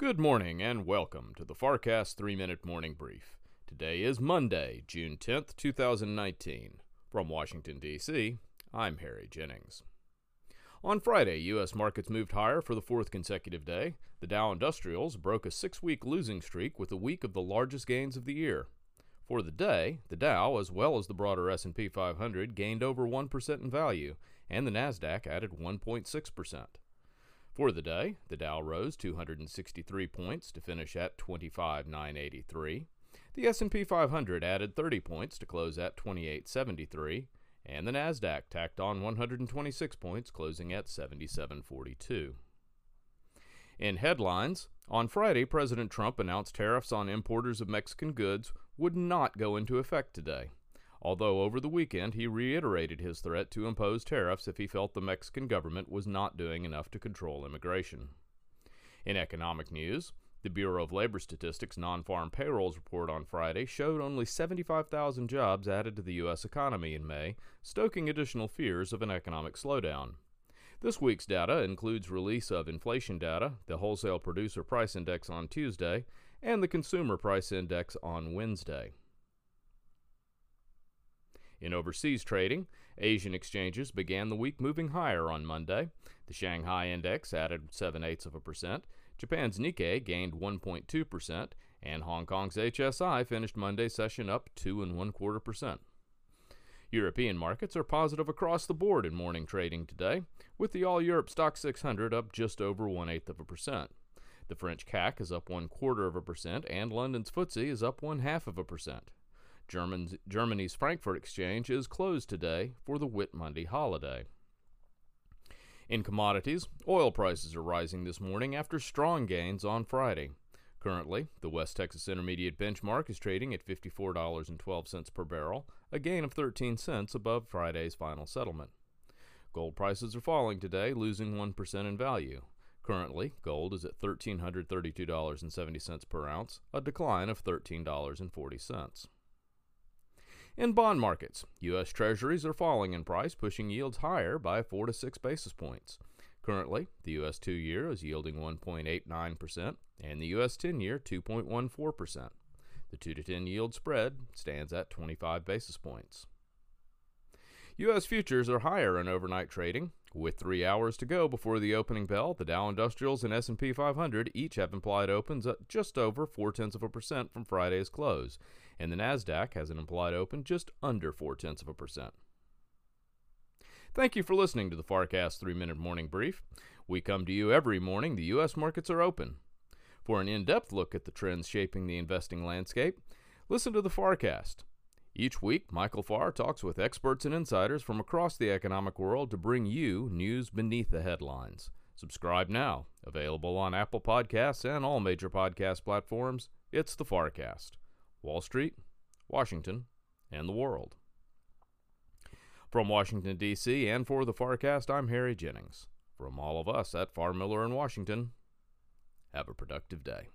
Good morning and welcome to the FarrCast 3 Minute Morning Brief. Today is Monday, June 10th, 2019. From Washington, D.C., I'm Harry Jennings. On Friday, U.S. markets moved higher for the fourth consecutive day. The Dow Industrials broke a six week losing streak with a week of the largest gains of the year. For the day, the Dow, as well as the broader S&P 500, gained over 1% in value, and the Nasdaq added 1.6%. For the day, the Dow rose 263 points to finish at 25,983. The S&P 500 added 30 points to close at 2873, and the Nasdaq tacked on 126 points closing at 7742. In headlines, on Friday, President Trump announced tariffs on importers of Mexican goods would not go into effect today although over the weekend he reiterated his threat to impose tariffs if he felt the Mexican government was not doing enough to control immigration. In economic news, the Bureau of Labor Statistics non farm payrolls report on Friday showed only 75,000 jobs added to the U.S. economy in May, stoking additional fears of an economic slowdown. This week's data includes release of inflation data, the wholesale producer price index on Tuesday, and the consumer price index on Wednesday. In overseas trading, Asian exchanges began the week moving higher on Monday. The Shanghai Index added 7 eighths of a percent, Japan's Nikkei gained 1.2%, and Hong Kong's HSI finished Monday's session up 2 and 1 quarter percent. European markets are positive across the board in morning trading today, with the All Europe Stock 600 up just over one eighth of a percent. The French CAC is up one quarter of a percent, and London's FTSE is up one half of a percent. German's, Germany's Frankfurt Exchange is closed today for the Whit Monday holiday. In commodities, oil prices are rising this morning after strong gains on Friday. Currently, the West Texas Intermediate benchmark is trading at $54.12 per barrel, a gain of 13 cents above Friday's final settlement. Gold prices are falling today, losing 1% in value. Currently, gold is at $1,332.70 per ounce, a decline of $13.40. In bond markets, U.S. Treasuries are falling in price, pushing yields higher by 4 to 6 basis points. Currently, the U.S. 2 year is yielding 1.89%, and the U.S. 10 year 2.14%. The 2 to 10 yield spread stands at 25 basis points. U.S. futures are higher in overnight trading. With three hours to go before the opening bell, the Dow Industrials and S&P 500 each have implied opens at just over four tenths of a percent from Friday's close, and the Nasdaq has an implied open just under four tenths of a percent. Thank you for listening to the FarrCast 3 Minute Morning Brief. We come to you every morning. The U.S. markets are open. For an in depth look at the trends shaping the investing landscape, listen to the FarrCast. Each week, Michael Farr talks with experts and insiders from across the economic world to bring you news beneath the headlines. Subscribe now. Available on Apple Podcasts and all major podcast platforms. It's the FarrCast. Wall Street, Washington, and the world. From Washington, D.C., and for the FarrCast, I'm Harry Jennings. From all of us at Farr Miller in Washington, have a productive day.